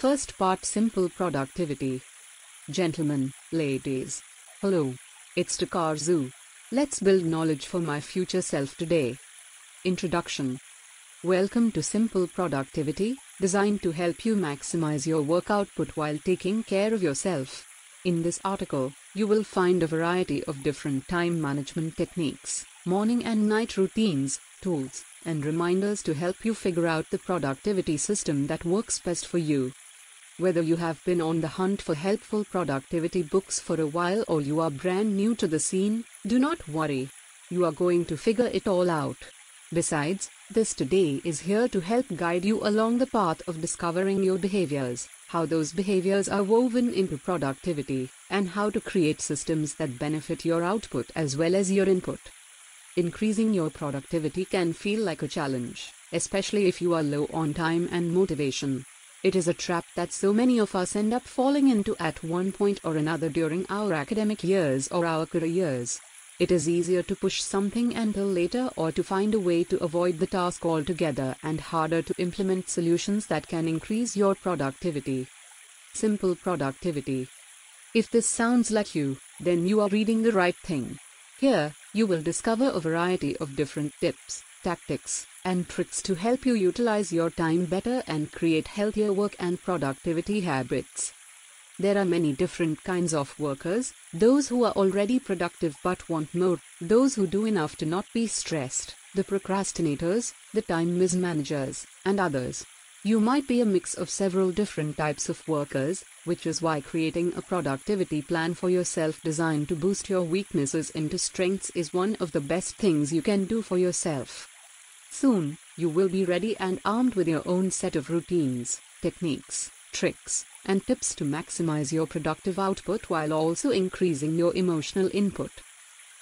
First part Simple Productivity. Gentlemen, ladies. Hello. It's Takazun. Let's build knowledge for my future self today. Introduction. Welcome to Simple Productivity, designed to help you maximize your work output while taking care of yourself. In this article, you will find a variety of different time management techniques, morning and night routines, tools, and reminders to help you figure out the productivity system that works best for you. Whether you have been on the hunt for helpful productivity books for a while or you are brand new to the scene, do not worry. You are going to figure it all out. Besides, this today is here to help guide you along the path of discovering your behaviors, how those behaviors are woven into productivity, and how to create systems that benefit your output as well as your input. Increasing your productivity can feel like a challenge, especially if you are low on time and motivation. It is a trap that so many of us end up falling into at one point or another during our academic years or our careers. It is easier to push something until later or to find a way to avoid the task altogether and harder to implement solutions that can increase your productivity. Simple productivity. If this sounds like you, then you are reading the right thing. Here, you will discover a variety of different tips, tactics, and tricks to help you utilize your time better and create healthier work and productivity habits. There are many different kinds of workers those who are already productive but want more, those who do enough to not be stressed, the procrastinators, the time mismanagers, and others. You might be a mix of several different types of workers, which is why creating a productivity plan for yourself designed to boost your weaknesses into strengths is one of the best things you can do for yourself. Soon, you will be ready and armed with your own set of routines, techniques, tricks, and tips to maximize your productive output while also increasing your emotional input.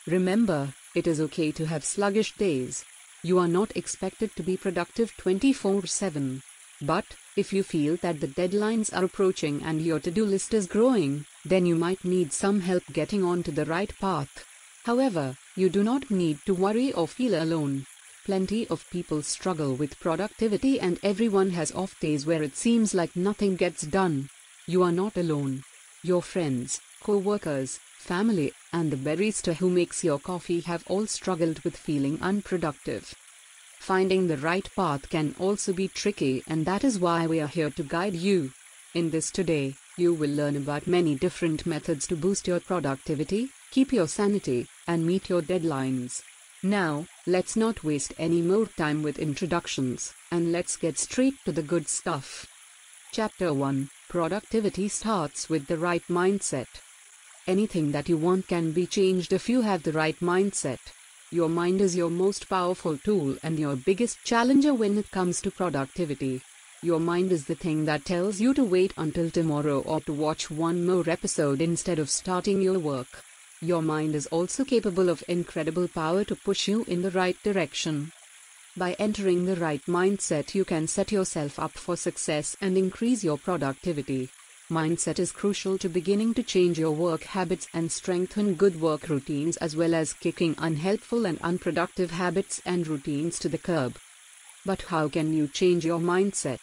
Remember, it is okay to have sluggish days. You are not expected to be productive 24 7. But, if you feel that the deadlines are approaching and your to do list is growing, then you might need some help getting onto the right path. However, you do not need to worry or feel alone. Plenty of people struggle with productivity and everyone has off days where it seems like nothing gets done. You are not alone. Your friends, co-workers, family, and the barista who makes your coffee have all struggled with feeling unproductive. Finding the right path can also be tricky and that is why we are here to guide you. In this today, you will learn about many different methods to boost your productivity, keep your sanity, and meet your deadlines. Now, let's not waste any more time with introductions, and let's get straight to the good stuff. Chapter 1 Productivity starts with the right mindset. Anything that you want can be changed if you have the right mindset. Your mind is your most powerful tool and your biggest challenger when it comes to productivity. Your mind is the thing that tells you to wait until tomorrow or to watch one more episode instead of starting your work. Your mind is also capable of incredible power to push you in the right direction. By entering the right mindset, you can set yourself up for success and increase your productivity. Mindset is crucial to beginning to change your work habits and strengthen good work routines as well as kicking unhelpful and unproductive habits and routines to the curb. But how can you change your mindset?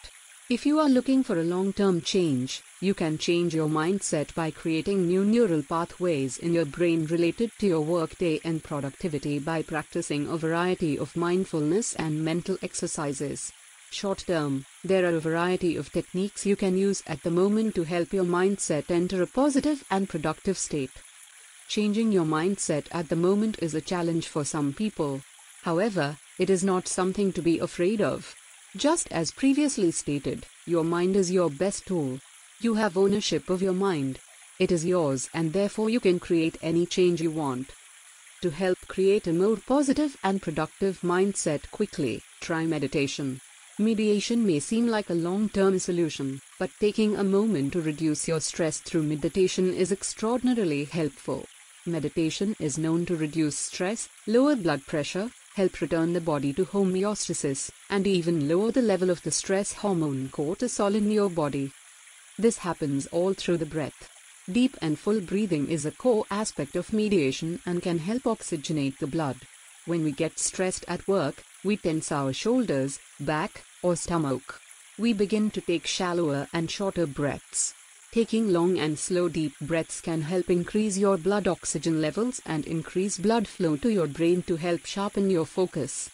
If you are looking for a long term change, you can change your mindset by creating new neural pathways in your brain related to your workday and productivity by practicing a variety of mindfulness and mental exercises. Short term, there are a variety of techniques you can use at the moment to help your mindset enter a positive and productive state. Changing your mindset at the moment is a challenge for some people. However, it is not something to be afraid of. Just as previously stated, your mind is your best tool. You have ownership of your mind. It is yours and therefore you can create any change you want. To help create a more positive and productive mindset quickly, try meditation. Mediation may seem like a long term solution, but taking a moment to reduce your stress through meditation is extraordinarily helpful. Meditation is known to reduce stress, lower blood pressure, help return the body to homeostasis, and even lower the level of the stress hormone cortisol in your body. This happens all through the breath. Deep and full breathing is a core aspect of mediation and can help oxygenate the blood. When we get stressed at work, we tense our shoulders, back, or stomach. we begin to take shallower and shorter breaths. Taking long and slow deep breaths can help increase your blood oxygen levels and increase blood flow to your brain to help sharpen your focus.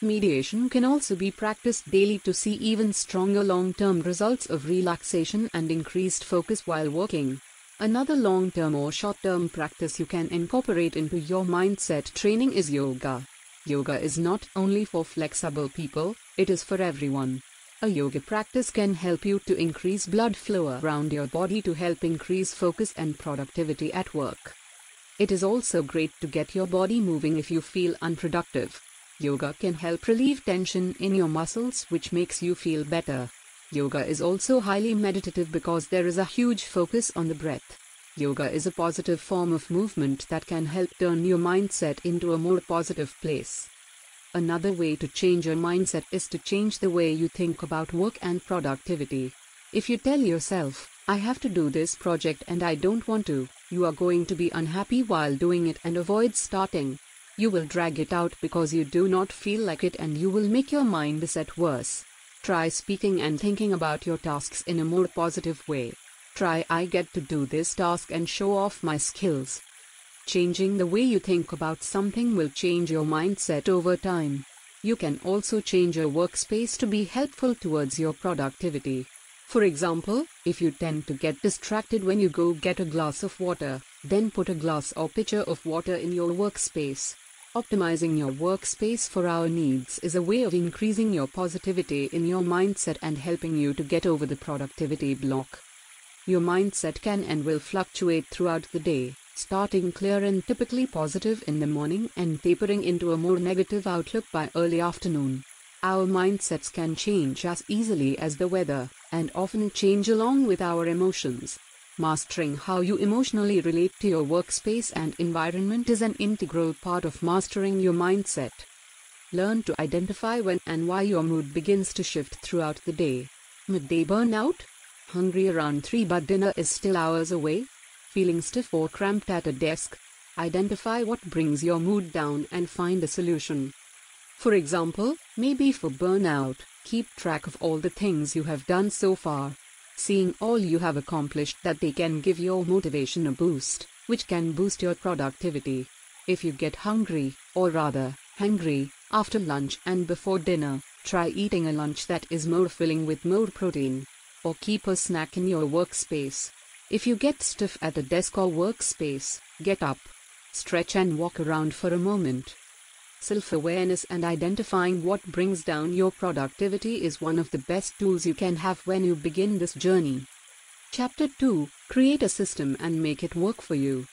Meditation can also be practiced daily to see even stronger long term results of relaxation and increased focus while working. Another long term or short term practice you can incorporate into your mindset training is yoga. Yoga is not only for flexible people, it is for everyone. A yoga practice can help you to increase blood flow around your body to help increase focus and productivity at work. It is also great to get your body moving if you feel unproductive. Yoga can help relieve tension in your muscles, which makes you feel better. Yoga is also highly meditative because there is a huge focus on the breath. Yoga is a positive form of movement that can help turn your mindset into a more positive place. Another way to change your mindset is to change the way you think about work and productivity. If you tell yourself, I have to do this project and I don't want to, you are going to be unhappy while doing it and avoid starting. You will drag it out because you do not feel like it and you will make your mindset worse. Try speaking and thinking about your tasks in a more positive way. Try I get to do this task and show off my skills. Changing the way you think about something will change your mindset over time. You can also change your workspace to be helpful towards your productivity. For example, if you tend to get distracted when you go get a glass of water, then put a glass or pitcher of water in your workspace. Optimizing your workspace for our needs is a way of increasing your positivity in your mindset and helping you to get over the productivity block. Your mindset can and will fluctuate throughout the day, starting clear and typically positive in the morning and tapering into a more negative outlook by early afternoon. Our mindsets can change as easily as the weather, and often change along with our emotions. Mastering how you emotionally relate to your workspace and environment is an integral part of mastering your mindset. Learn to identify when and why your mood begins to shift throughout the day. Midday burnout? Hungry around 3 but dinner is still hours away? Feeling stiff or cramped at a desk? Identify what brings your mood down and find a solution. For example, maybe for burnout, keep track of all the things you have done so far seeing all you have accomplished that they can give your motivation a boost, which can boost your productivity. If you get hungry, or rather, hungry, after lunch and before dinner, try eating a lunch that is more filling with more protein. Or keep a snack in your workspace. If you get stiff at the desk or workspace, get up. Stretch and walk around for a moment. Self awareness and identifying what brings down your productivity is one of the best tools you can have when you begin this journey. Chapter 2 Create a system and make it work for you.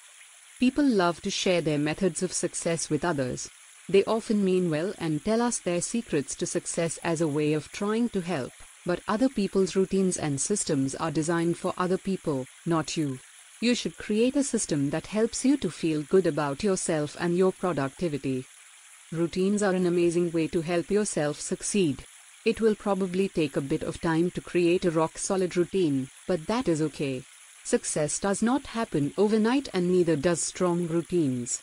People love to share their methods of success with others. They often mean well and tell us their secrets to success as a way of trying to help, but other people's routines and systems are designed for other people, not you. You should create a system that helps you to feel good about yourself and your productivity. Routines are an amazing way to help yourself succeed. It will probably take a bit of time to create a rock solid routine, but that is okay. Success does not happen overnight and neither does strong routines.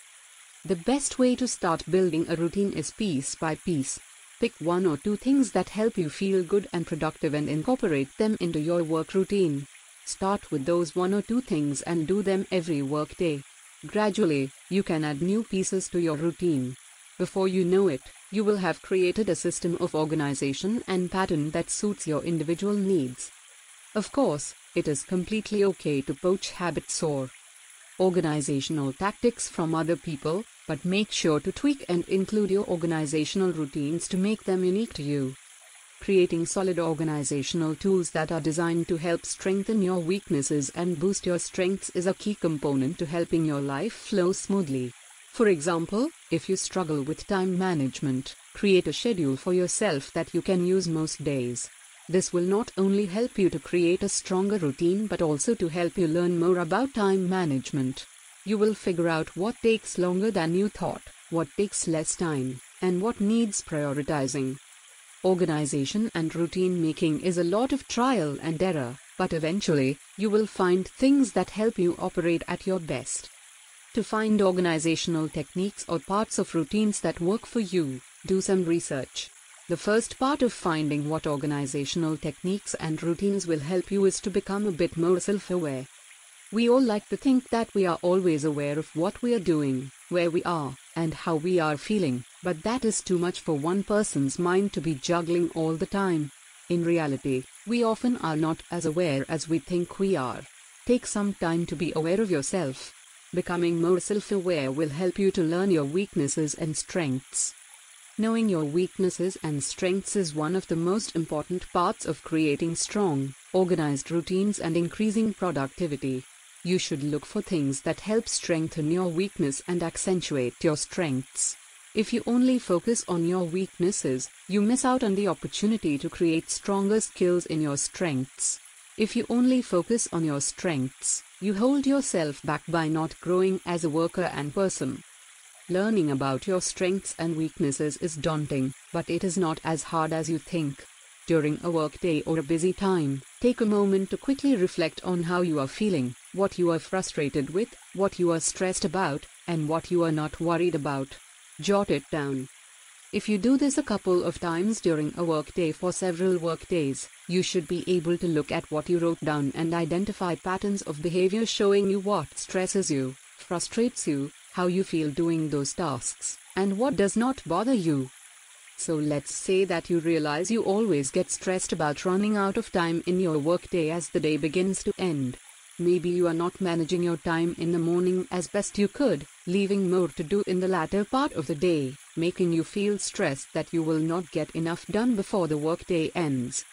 The best way to start building a routine is piece by piece. Pick one or two things that help you feel good and productive and incorporate them into your work routine. Start with those one or two things and do them every workday. Gradually, you can add new pieces to your routine. Before you know it, you will have created a system of organization and pattern that suits your individual needs. Of course, it is completely okay to poach habits or organizational tactics from other people, but make sure to tweak and include your organizational routines to make them unique to you. Creating solid organizational tools that are designed to help strengthen your weaknesses and boost your strengths is a key component to helping your life flow smoothly. For example, if you struggle with time management, create a schedule for yourself that you can use most days. This will not only help you to create a stronger routine but also to help you learn more about time management. You will figure out what takes longer than you thought, what takes less time, and what needs prioritizing. Organization and routine making is a lot of trial and error, but eventually, you will find things that help you operate at your best. To find organizational techniques or parts of routines that work for you, do some research. The first part of finding what organizational techniques and routines will help you is to become a bit more self aware. We all like to think that we are always aware of what we are doing, where we are, and how we are feeling, but that is too much for one person's mind to be juggling all the time. In reality, we often are not as aware as we think we are. Take some time to be aware of yourself. Becoming more self aware will help you to learn your weaknesses and strengths. Knowing your weaknesses and strengths is one of the most important parts of creating strong, organized routines and increasing productivity. You should look for things that help strengthen your weakness and accentuate your strengths. If you only focus on your weaknesses, you miss out on the opportunity to create stronger skills in your strengths. If you only focus on your strengths, you hold yourself back by not growing as a worker and person. Learning about your strengths and weaknesses is daunting, but it is not as hard as you think. During a workday or a busy time, take a moment to quickly reflect on how you are feeling, what you are frustrated with, what you are stressed about, and what you are not worried about. Jot it down. If you do this a couple of times during a workday for several workdays, you should be able to look at what you wrote down and identify patterns of behavior showing you what stresses you, frustrates you, how you feel doing those tasks, and what does not bother you. So let's say that you realize you always get stressed about running out of time in your workday as the day begins to end. Maybe you are not managing your time in the morning as best you could, leaving more to do in the latter part of the day, making you feel stressed that you will not get enough done before the workday ends.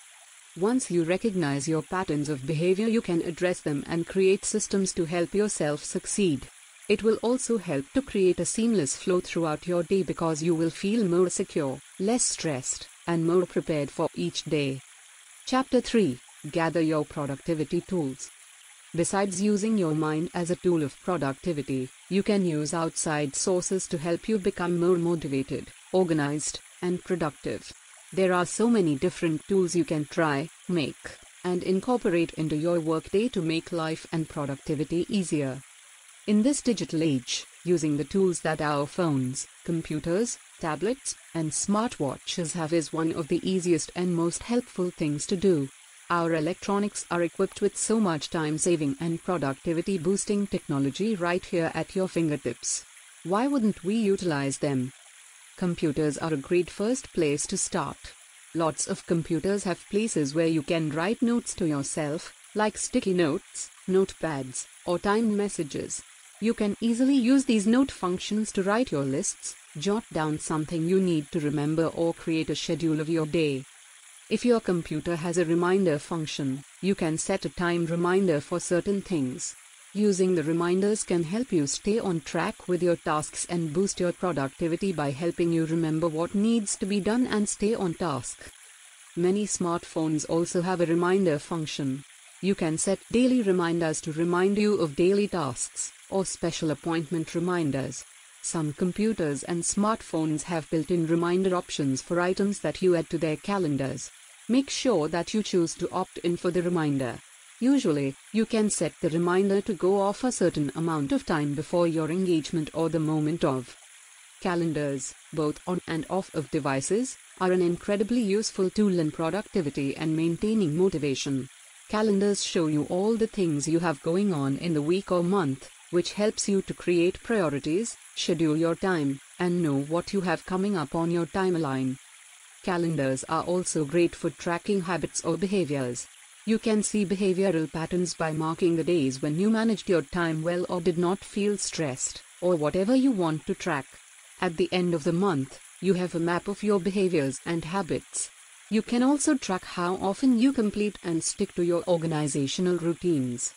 Once you recognize your patterns of behavior, you can address them and create systems to help yourself succeed. It will also help to create a seamless flow throughout your day because you will feel more secure, less stressed, and more prepared for each day. Chapter 3 Gather your productivity tools. Besides using your mind as a tool of productivity, you can use outside sources to help you become more motivated, organized, and productive. There are so many different tools you can try, make, and incorporate into your workday to make life and productivity easier. In this digital age, using the tools that our phones, computers, tablets, and smartwatches have is one of the easiest and most helpful things to do. Our electronics are equipped with so much time saving and productivity boosting technology right here at your fingertips. Why wouldn't we utilize them? Computers are a great first place to start. Lots of computers have places where you can write notes to yourself, like sticky notes, notepads, or timed messages. You can easily use these note functions to write your lists, jot down something you need to remember or create a schedule of your day. If your computer has a reminder function, you can set a timed reminder for certain things. Using the reminders can help you stay on track with your tasks and boost your productivity by helping you remember what needs to be done and stay on task. Many smartphones also have a reminder function. You can set daily reminders to remind you of daily tasks or special appointment reminders. Some computers and smartphones have built-in reminder options for items that you add to their calendars. Make sure that you choose to opt in for the reminder. Usually, you can set the reminder to go off a certain amount of time before your engagement or the moment of. Calendars, both on and off of devices, are an incredibly useful tool in productivity and maintaining motivation. Calendars show you all the things you have going on in the week or month, which helps you to create priorities, schedule your time, and know what you have coming up on your timeline. Calendars are also great for tracking habits or behaviors. You can see behavioral patterns by marking the days when you managed your time well or did not feel stressed, or whatever you want to track. At the end of the month, you have a map of your behaviors and habits. You can also track how often you complete and stick to your organizational routines.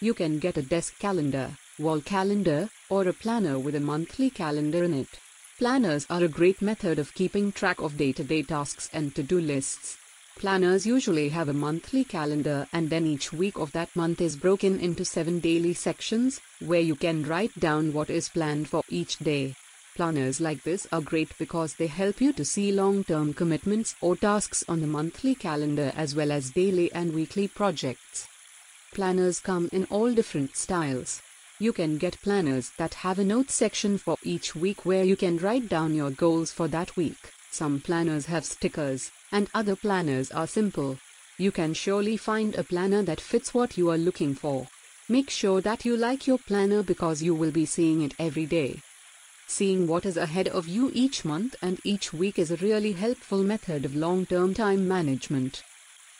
You can get a desk calendar, wall calendar, or a planner with a monthly calendar in it. Planners are a great method of keeping track of day-to-day tasks and to-do lists. Planners usually have a monthly calendar and then each week of that month is broken into seven daily sections, where you can write down what is planned for each day. Planners like this are great because they help you to see long-term commitments or tasks on the monthly calendar as well as daily and weekly projects. Planners come in all different styles. You can get planners that have a notes section for each week where you can write down your goals for that week, Some planners have stickers, and other planners are simple. You can surely find a planner that fits what you are looking for. Make sure that you like your planner because you will be seeing it every day. Seeing what is ahead of you each month and each week is a really helpful method of long term time management.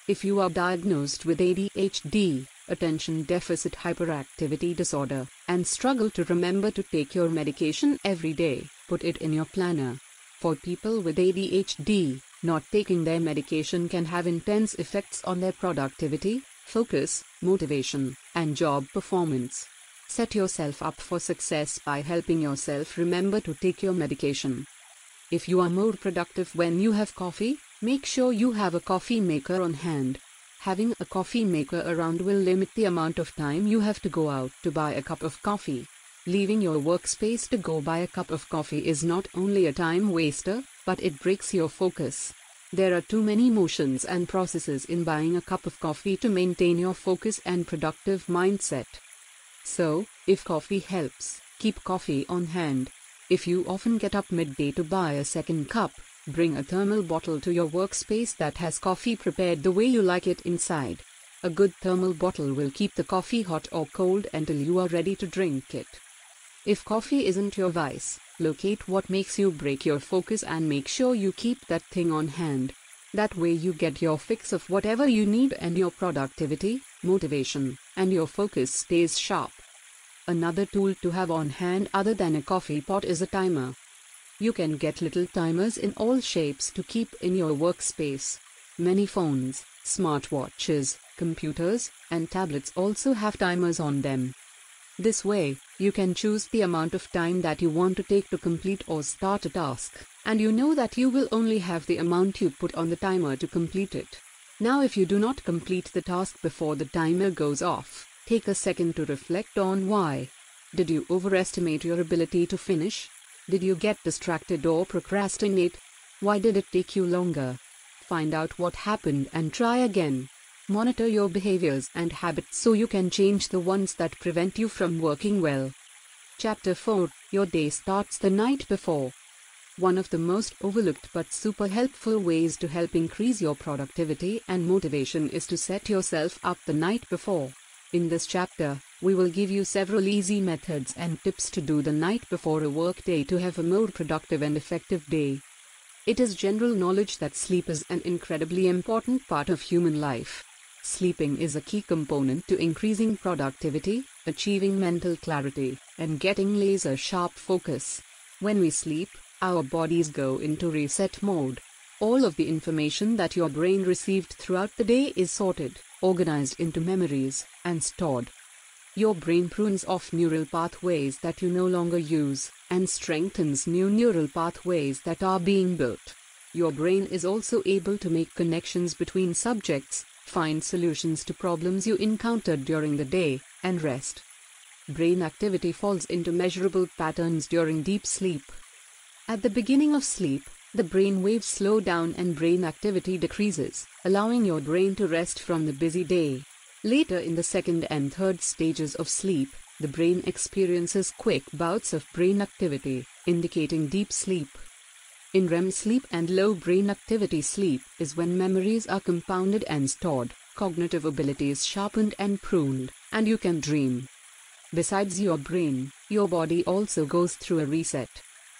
If you are diagnosed with ADHD, attention deficit hyperactivity disorder, and struggle to remember to take your medication every day, put it in your planner. For people with ADHD, not taking their medication can have intense effects on their productivity, focus, motivation, and job performance. Set yourself up for success by helping yourself remember to take your medication. If you are more productive when you have coffee, make sure you have a coffee maker on hand. Having a coffee maker around will limit the amount of time you have to go out to buy a cup of coffee. Leaving your workspace to go buy a cup of coffee is not only a time waster, but it breaks your focus. There are too many motions and processes in buying a cup of coffee to maintain your focus and productive mindset. So, if coffee helps, keep coffee on hand. If you often get up midday to buy a second cup, bring a thermal bottle to your workspace that has coffee prepared the way you like it inside. A good thermal bottle will keep the coffee hot or cold until you are ready to drink it. If coffee isn't your vice, locate what makes you break your focus and make sure you keep that thing on hand. That way you get your fix of whatever you need and your productivity, motivation, and your focus stays sharp. Another tool to have on hand other than a coffee pot is a timer. You can get little timers in all shapes to keep in your workspace. Many phones, smartwatches, computers, and tablets also have timers on them. This way, you can choose the amount of time that you want to take to complete or start a task, and you know that you will only have the amount you put on the timer to complete it. Now if you do not complete the task before the timer goes off, take a second to reflect on why. Did you overestimate your ability to finish? Did you get distracted or procrastinate? Why did it take you longer? Find out what happened and try again. Monitor your behaviors and habits so you can change the ones that prevent you from working well. Chapter 4 Your day starts the night before. One of the most overlooked but super helpful ways to help increase your productivity and motivation is to set yourself up the night before. In this chapter, we will give you several easy methods and tips to do the night before a workday to have a more productive and effective day. It is general knowledge that sleep is an incredibly important part of human life. Sleeping is a key component to increasing productivity, achieving mental clarity, and getting laser sharp focus. When we sleep, our bodies go into reset mode. All of the information that your brain received throughout the day is sorted, organized into memories, and stored. Your brain prunes off neural pathways that you no longer use, and strengthens new neural pathways that are being built. Your brain is also able to make connections between subjects, find solutions to problems you encountered during the day, and rest. Brain activity falls into measurable patterns during deep sleep. At the beginning of sleep, the brain waves slow down and brain activity decreases, allowing your brain to rest from the busy day. Later in the second and third stages of sleep, the brain experiences quick bouts of brain activity, indicating deep sleep. In REM sleep and low brain activity sleep is when memories are compounded and stored, cognitive abilities sharpened and pruned, and you can dream. Besides your brain, your body also goes through a reset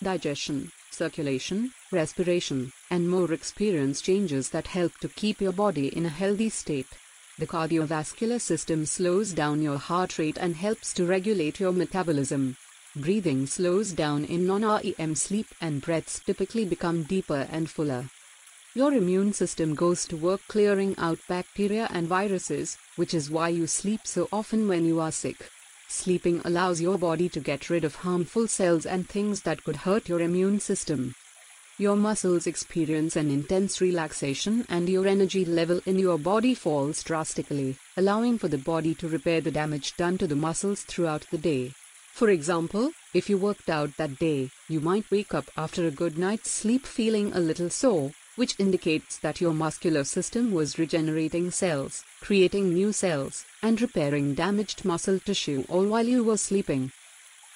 digestion, circulation, respiration, and more experience changes that help to keep your body in a healthy state. The cardiovascular system slows down your heart rate and helps to regulate your metabolism. Breathing slows down in non REM sleep, and breaths typically become deeper and fuller. Your immune system goes to work clearing out bacteria and viruses, which is why you sleep so often when you are sick. Sleeping allows your body to get rid of harmful cells and things that could hurt your immune system. Your muscles experience an intense relaxation and your energy level in your body falls drastically, allowing for the body to repair the damage done to the muscles throughout the day. For example, if you worked out that day, you might wake up after a good night's sleep feeling a little sore, which indicates that your muscular system was regenerating cells, creating new cells, and repairing damaged muscle tissue all while you were sleeping.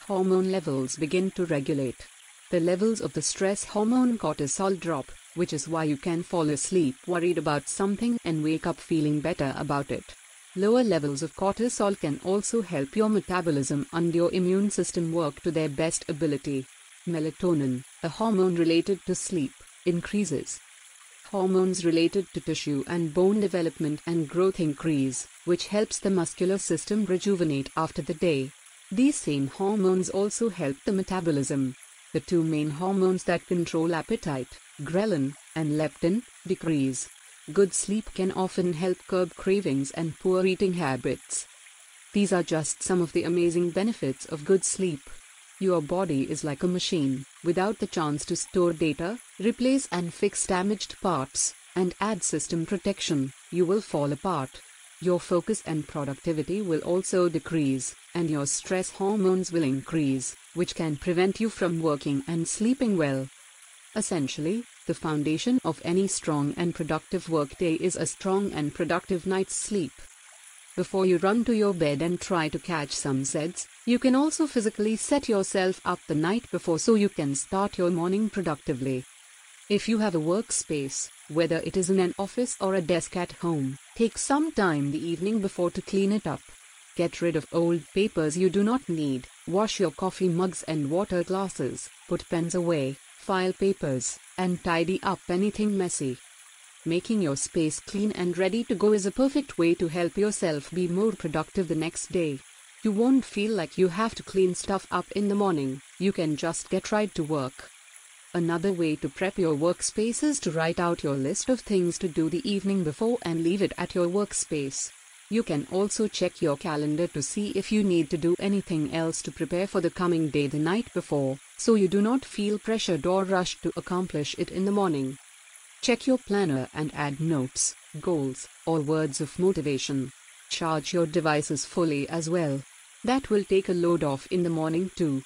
Hormone levels begin to regulate. the levels of the stress hormone cortisol drop, which is why you can fall asleep worried about something and wake up feeling better about it. Lower levels of cortisol can also help your metabolism and your immune system work to their best ability. Melatonin, a hormone related to sleep, increases. Hormones related to tissue and bone development and growth increase, which helps the muscular system rejuvenate after the day. These same hormones also help the metabolism. The two main hormones that control appetite, ghrelin and leptin, decrease. Good sleep can often help curb cravings and poor eating habits. These are just some of the amazing benefits of good sleep. Your body is like a machine, without the chance to store data, replace and fix damaged parts, and add system protection, you will fall apart. Your focus and productivity will also decrease, and your stress hormones will increase, which can prevent you from working and sleeping well. Essentially, the foundation of any strong and productive workday is a strong and productive night's sleep. Before you run to your bed and try to catch some sunsets, you can also physically set yourself up the night before so you can start your morning productively. If you have a workspace, whether it is in an office or a desk at home, take some time the evening before to clean it up. Get rid of old papers you do not need, wash your coffee mugs and water glasses, put pens away, file papers, and tidy up anything messy. Making your space clean and ready to go is a perfect way to help yourself be more productive the next day. You won't feel like you have to clean stuff up in the morning, you can just get right to work. Another way to prep your workspace is to write out your list of things to do the evening before and leave it at your workspace. You can also check your calendar to see if you need to do anything else to prepare for the coming day the night before, so you do not feel pressured or rushed to accomplish it in the morning. Check your planner and add notes, goals, or words of motivation. Charge your devices fully as well. That will take a load off in the morning too.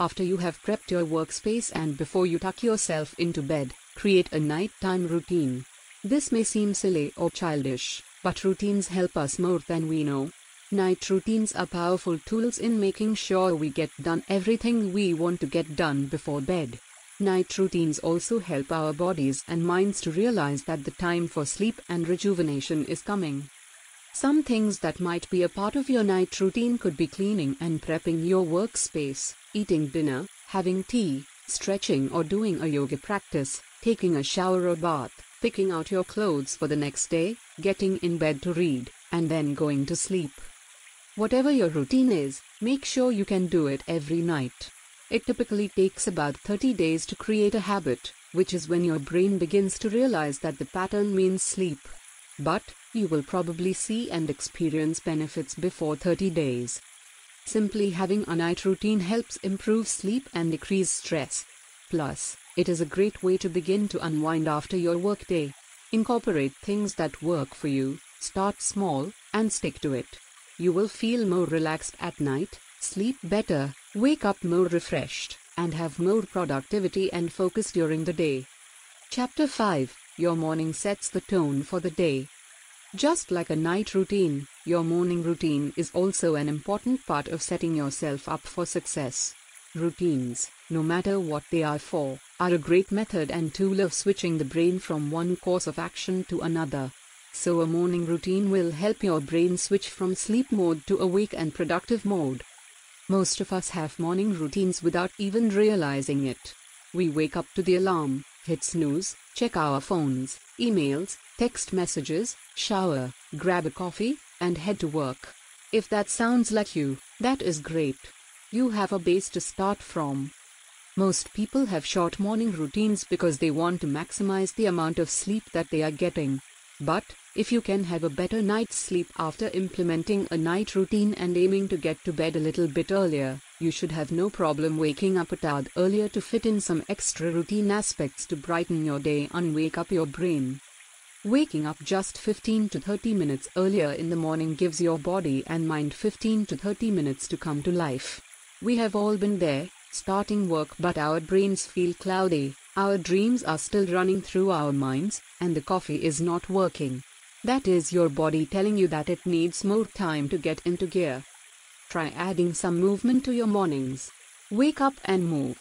After you have prepped your workspace and before you tuck yourself into bed, create a nighttime routine. This may seem silly or childish, but routines help us more than we know. Night routines are powerful tools in making sure we get done everything we want to get done before bed. Night routines also help our bodies and minds to realize that the time for sleep and rejuvenation is coming. Some things that might be a part of your night routine could be cleaning and prepping your workspace, eating dinner, having tea, stretching or doing a yoga practice, taking a shower or bath, picking out your clothes for the next day, getting in bed to read, and then going to sleep. Whatever your routine is, make sure you can do it every night. It typically takes about 30 days to create a habit, which is when your brain begins to realize that the pattern means sleep. But, you will probably see and experience benefits before 30 days. Simply having a night routine helps improve sleep and decrease stress. Plus, it is a great way to begin to unwind after your workday. Incorporate things that work for you, start small, and stick to it. You will feel more relaxed at night, sleep better, wake up more refreshed, and have more productivity and focus during the day. Chapter 5 Your morning sets the tone for the day. Just like a night routine, your morning routine is also an important part of setting yourself up for success. Routines, no matter what they are for, are a great method and tool of switching the brain from one course of action to another. So, a morning routine will help your brain switch from sleep mode to awake and productive mode. Most of us have morning routines without even realizing it. We wake up to the alarm, hit snooze, check our phones, emails, text messages, shower, grab a coffee, and head to work. If that sounds like you, that is great. You have a base to start from. Most people have short morning routines because they want to maximize the amount of sleep that they are getting. But, if you can have a better night's sleep after implementing a night routine and aiming to get to bed a little bit earlier, you should have no problem waking up a tad earlier to fit in some extra routine aspects to brighten your day and wake up your brain. Waking up just 15 to 30 minutes earlier in the morning gives your body and mind 15 to 30 minutes to come to life. We have all been there, starting work, but our brains feel cloudy, our dreams are still running through our minds, and the coffee is not working. That is your body telling you that it needs more time to get into gear. Try adding some movement to your mornings. Wake up and move.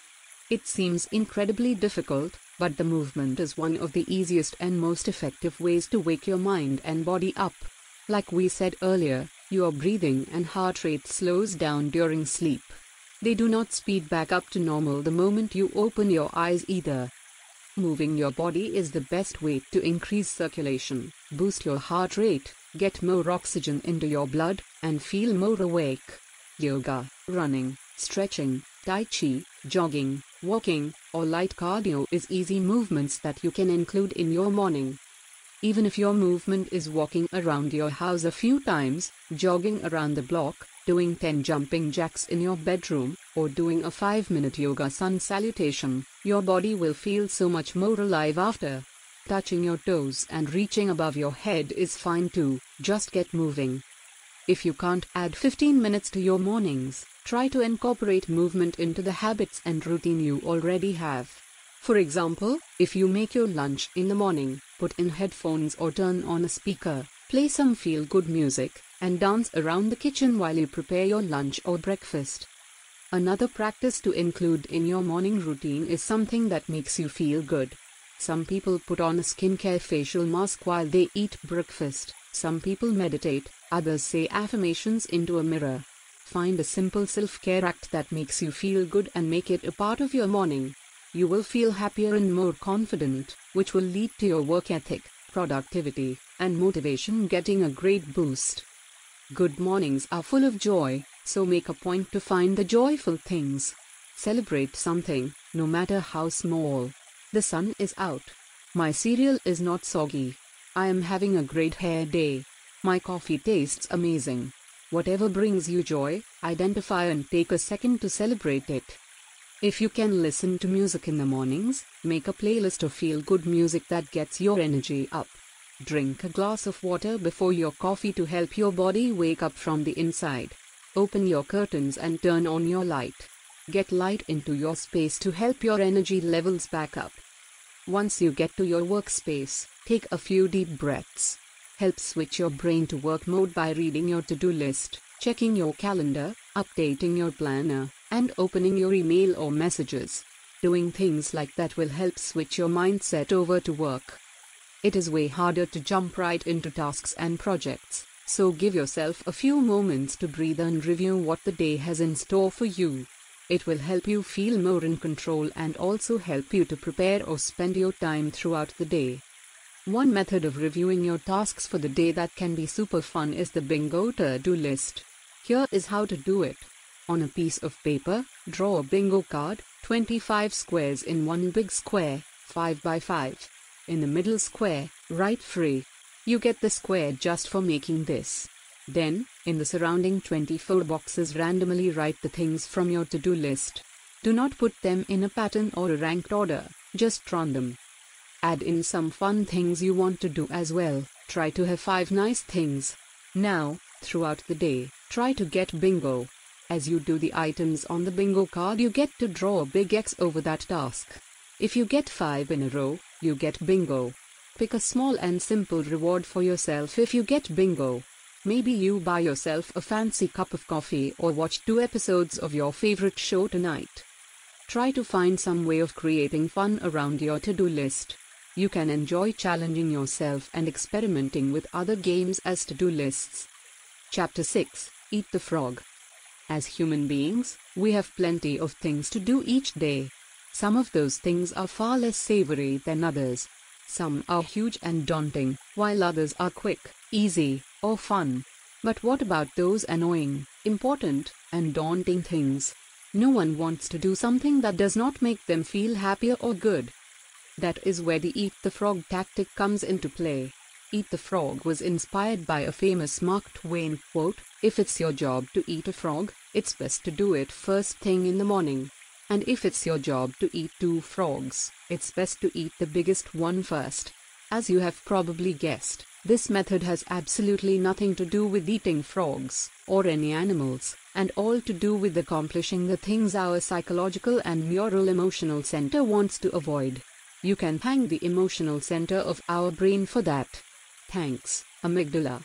It seems incredibly difficult, but the movement is one of the easiest and most effective ways to wake your mind and body up. Like we said earlier, your breathing and heart rate slows down during sleep. They do not speed back up to normal the moment you open your eyes either. Moving your body is the best way to increase circulation, boost your heart rate, get more oxygen into your blood, and feel more awake. Yoga, running, stretching, tai chi, jogging, walking, or light cardio is easy movements that you can include in your morning. Even if your movement is walking around your house a few times, jogging around the block, doing 10 jumping jacks in your bedroom, or doing a 5 minute yoga sun salutation, your body will feel so much more alive after. Touching your toes and reaching above your head is fine too, just get moving. If you can't add 15 minutes to your mornings, try to incorporate movement into the habits and routine you already have. For example, if you make your lunch in the morning, put in headphones or turn on a speaker, play some feel good music, and dance around the kitchen while you prepare your lunch or breakfast. Another practice to include in your morning routine is something that makes you feel good. Some people put on a skincare facial mask while they eat breakfast, some people meditate, others say affirmations into a mirror. Find a simple self care act that makes you feel good and make it a part of your morning. You will feel happier and more confident, which will lead to your work ethic, productivity, and motivation getting a great boost. Good mornings are full of joy, so make a point to find the joyful things. Celebrate something, no matter how small. The sun is out. My cereal is not soggy. I am having a great hair day. My coffee tastes amazing. Whatever brings you joy, identify and take a second to celebrate it. If you can listen to music in the mornings, make a playlist of feel good music that gets your energy up. Drink a glass of water before your coffee to help your body wake up from the inside. Open your curtains and turn on your light. Get light into your space to help your energy levels back up. Once you get to your workspace, take a few deep breaths. Help switch your brain to work mode by reading your to do list, checking your calendar, updating your planner, and opening your email or messages. Doing things like that will help switch your mindset over to work. It is way harder to jump right into tasks and projects, so give yourself a few moments to breathe and review what the day has in store for you. It will help you feel more in control and also help you to prepare or spend your time throughout the day. One method of reviewing your tasks for the day that can be super fun is the bingo to-do list. Here is how to do it. On a piece of paper, draw a bingo card, 25 squares in one big square, 5 by 5. In the middle square, write free. You get the square just for making this. Then, in the surrounding 24 boxes randomly write the things from your to-do list. Do not put them in a pattern or a ranked order, just random. Add in some fun things you want to do as well. Try to have 5 nice things. Now, throughout the day, try to get bingo. As you do the items on the bingo card, you get to draw a big X over that task. If you get 5 in a row, you get bingo. Pick a small and simple reward for yourself if you get bingo. Maybe you buy yourself a fancy cup of coffee or watch two episodes of your favorite show tonight. Try to find some way of creating fun around your to do list. You can enjoy challenging yourself and experimenting with other games as to do lists. Chapter 6 Eat the Frog. As human beings, we have plenty of things to do each day. Some of those things are far less savory than others. Some are huge and daunting, while others are quick, easy, or fun. But what about those annoying, important, and daunting things? No one wants to do something that does not make them feel happier or good. That is where the eat the frog tactic comes into play. Eat the frog was inspired by a famous Mark Twain quote If it's your job to eat a frog, it's best to do it first thing in the morning. And if it's your job to eat two frogs, it's best to eat the biggest one first. As you have probably guessed, this method has absolutely nothing to do with eating frogs, or any animals, and all to do with accomplishing the things our psychological and neural emotional center wants to avoid. You can thank the emotional center of our brain for that. Thanks, amygdala.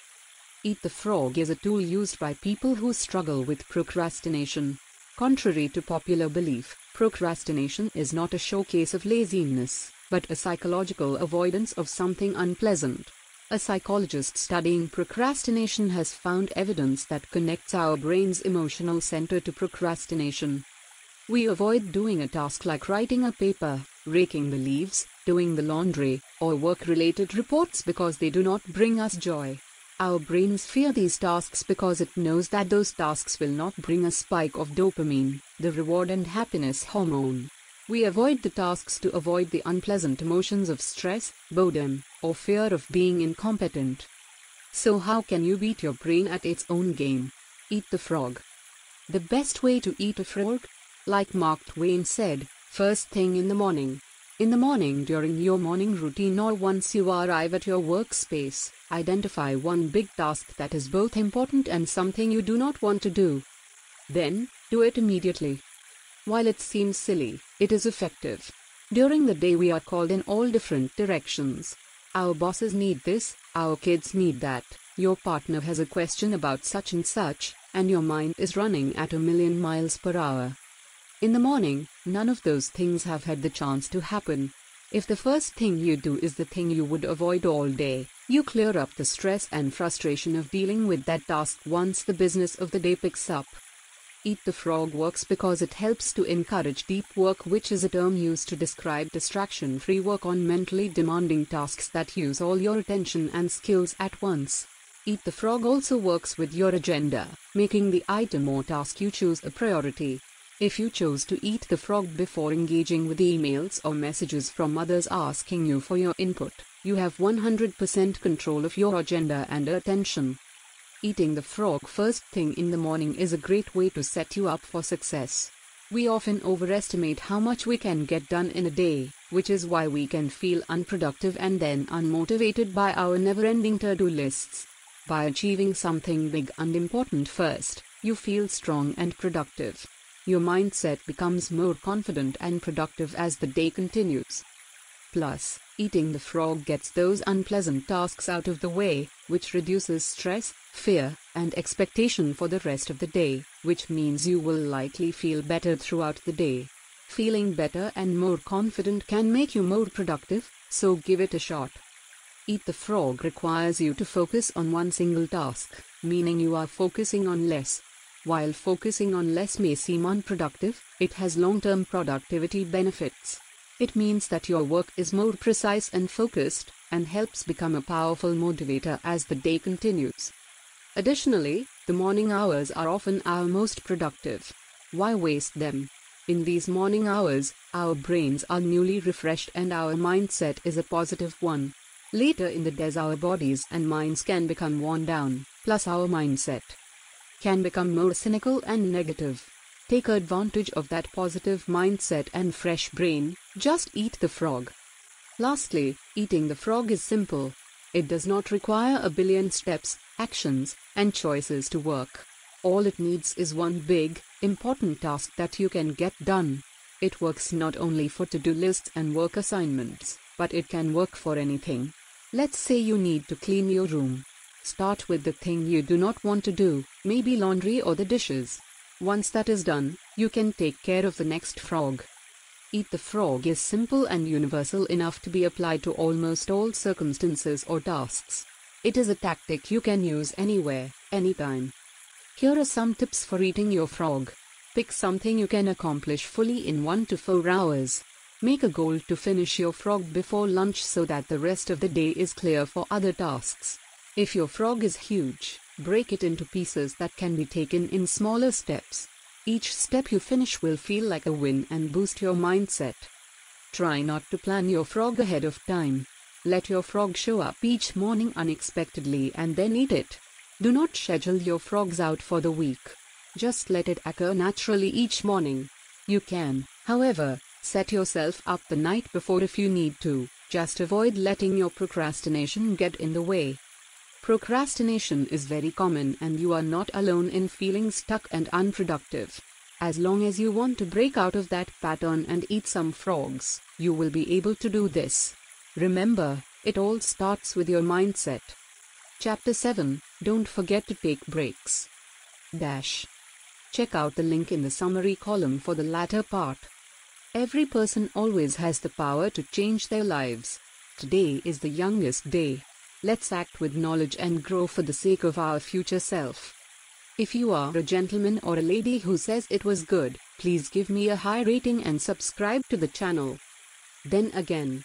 Eat the Frog is a tool used by people who struggle with procrastination. Contrary to popular belief, procrastination is not a showcase of laziness, but a psychological avoidance of something unpleasant. A psychologist studying procrastination has found evidence that connects our brain's emotional center to procrastination. We avoid doing a task like writing a paper, raking the leaves, doing the laundry, or work related reports because they do not bring us joy. Our brains fear these tasks because it knows that those tasks will not bring a spike of dopamine, the reward and happiness hormone. We avoid the tasks to avoid the unpleasant emotions of stress, boredom, or fear of being incompetent. So, how can you beat your brain at its own game? Eat the frog. The best way to eat a frog? Like Mark Twain said, first thing in the morning. In the morning during your morning routine or once you arrive at your workspace, identify one big task that is both important and something you do not want to do. Then, do it immediately. While it seems silly, it is effective. During the day we are called in all different directions. Our bosses need this, our kids need that, your partner has a question about such and such, and your mind is running at a million miles per hour. In the morning, none of those things have had the chance to happen. If the first thing you do is the thing you would avoid all day, you clear up the stress and frustration of dealing with that task once the business of the day picks up. Eat the frog works because it helps to encourage deep work, which is a term used to describe distraction free work on mentally demanding tasks that use all your attention and skills at once. Eat the Frog also works with your agenda, making the item or task you choose a priority. If you chose to eat the frog before engaging with emails or messages from others asking you for your input, you have 100% control of your agenda and attention. Eating the frog first thing in the morning is a great way to set you up for success. We often overestimate how much we can get done in a day, which is why we can feel unproductive and then unmotivated by our never ending to do lists. By achieving something big and important first, you feel strong and productive. Your mindset becomes more confident and productive as the day continues. Plus, eating the frog gets those unpleasant tasks out of the way, which reduces stress, fear, and expectation for the rest of the day, which means you will likely feel better throughout the day. Feeling better and more confident can make you more productive, so give it a shot. Eat the frog requires you to focus on one single task, meaning you are focusing on less, while focusing on less may seem unproductive, it has long term productivity benefits. It means that your work is more precise and focused, and helps become a powerful motivator as the day continues. Additionally, the morning hours are often our most productive. Why waste them? In these morning hours, our brains are newly refreshed and our mindset is a positive one. Later in the day, our bodies and minds can become worn down, plus our mindset can become more cynical and negative. Take advantage of that positive mindset and fresh brain, just eat the frog. Lastly, eating the frog is simple. It does not require a billion steps, actions, and choices to work. All it needs is one big, important task that you can get done. It works not only for to do lists and work assignments, but it can work for anything. Let's say you need to clean your room. Start with the thing you do not want to do, maybe laundry or the dishes. Once that is done, you can take care of the next frog. Eat the frog is simple and universal enough to be applied to almost all circumstances or tasks. It is a tactic you can use anywhere, anytime. Here are some tips for eating your frog. Pick something you can accomplish fully in 1 to 4 hours. Make a goal to finish your frog before lunch so that the rest of the day is clear for other tasks. If your frog is huge, break it into pieces that can be taken in smaller steps. Each step you finish will feel like a win and boost your mindset. Try not to plan your frog ahead of time. Let your frog show up each morning unexpectedly and then eat it. Do not schedule your frogs out for the week. Just let it occur naturally each morning. You can, however, set yourself up the night before if you need to. Just avoid letting your procrastination get in the way. Procrastination is very common and you are not alone in feeling stuck and unproductive. As long as you want to break out of that pattern and eat some frogs, you will be able to do this. Remember, it all starts with your mindset. Chapter 7 Don't forget to take breaks. Dash. Check out the link in the summary column for the latter part. Every person always has the power to change their lives. Today is the youngest day. Let's act with knowledge and grow for the sake of our future self. If you are a gentleman or a lady who says it was good, please give me a high rating and subscribe to the channel. Then again,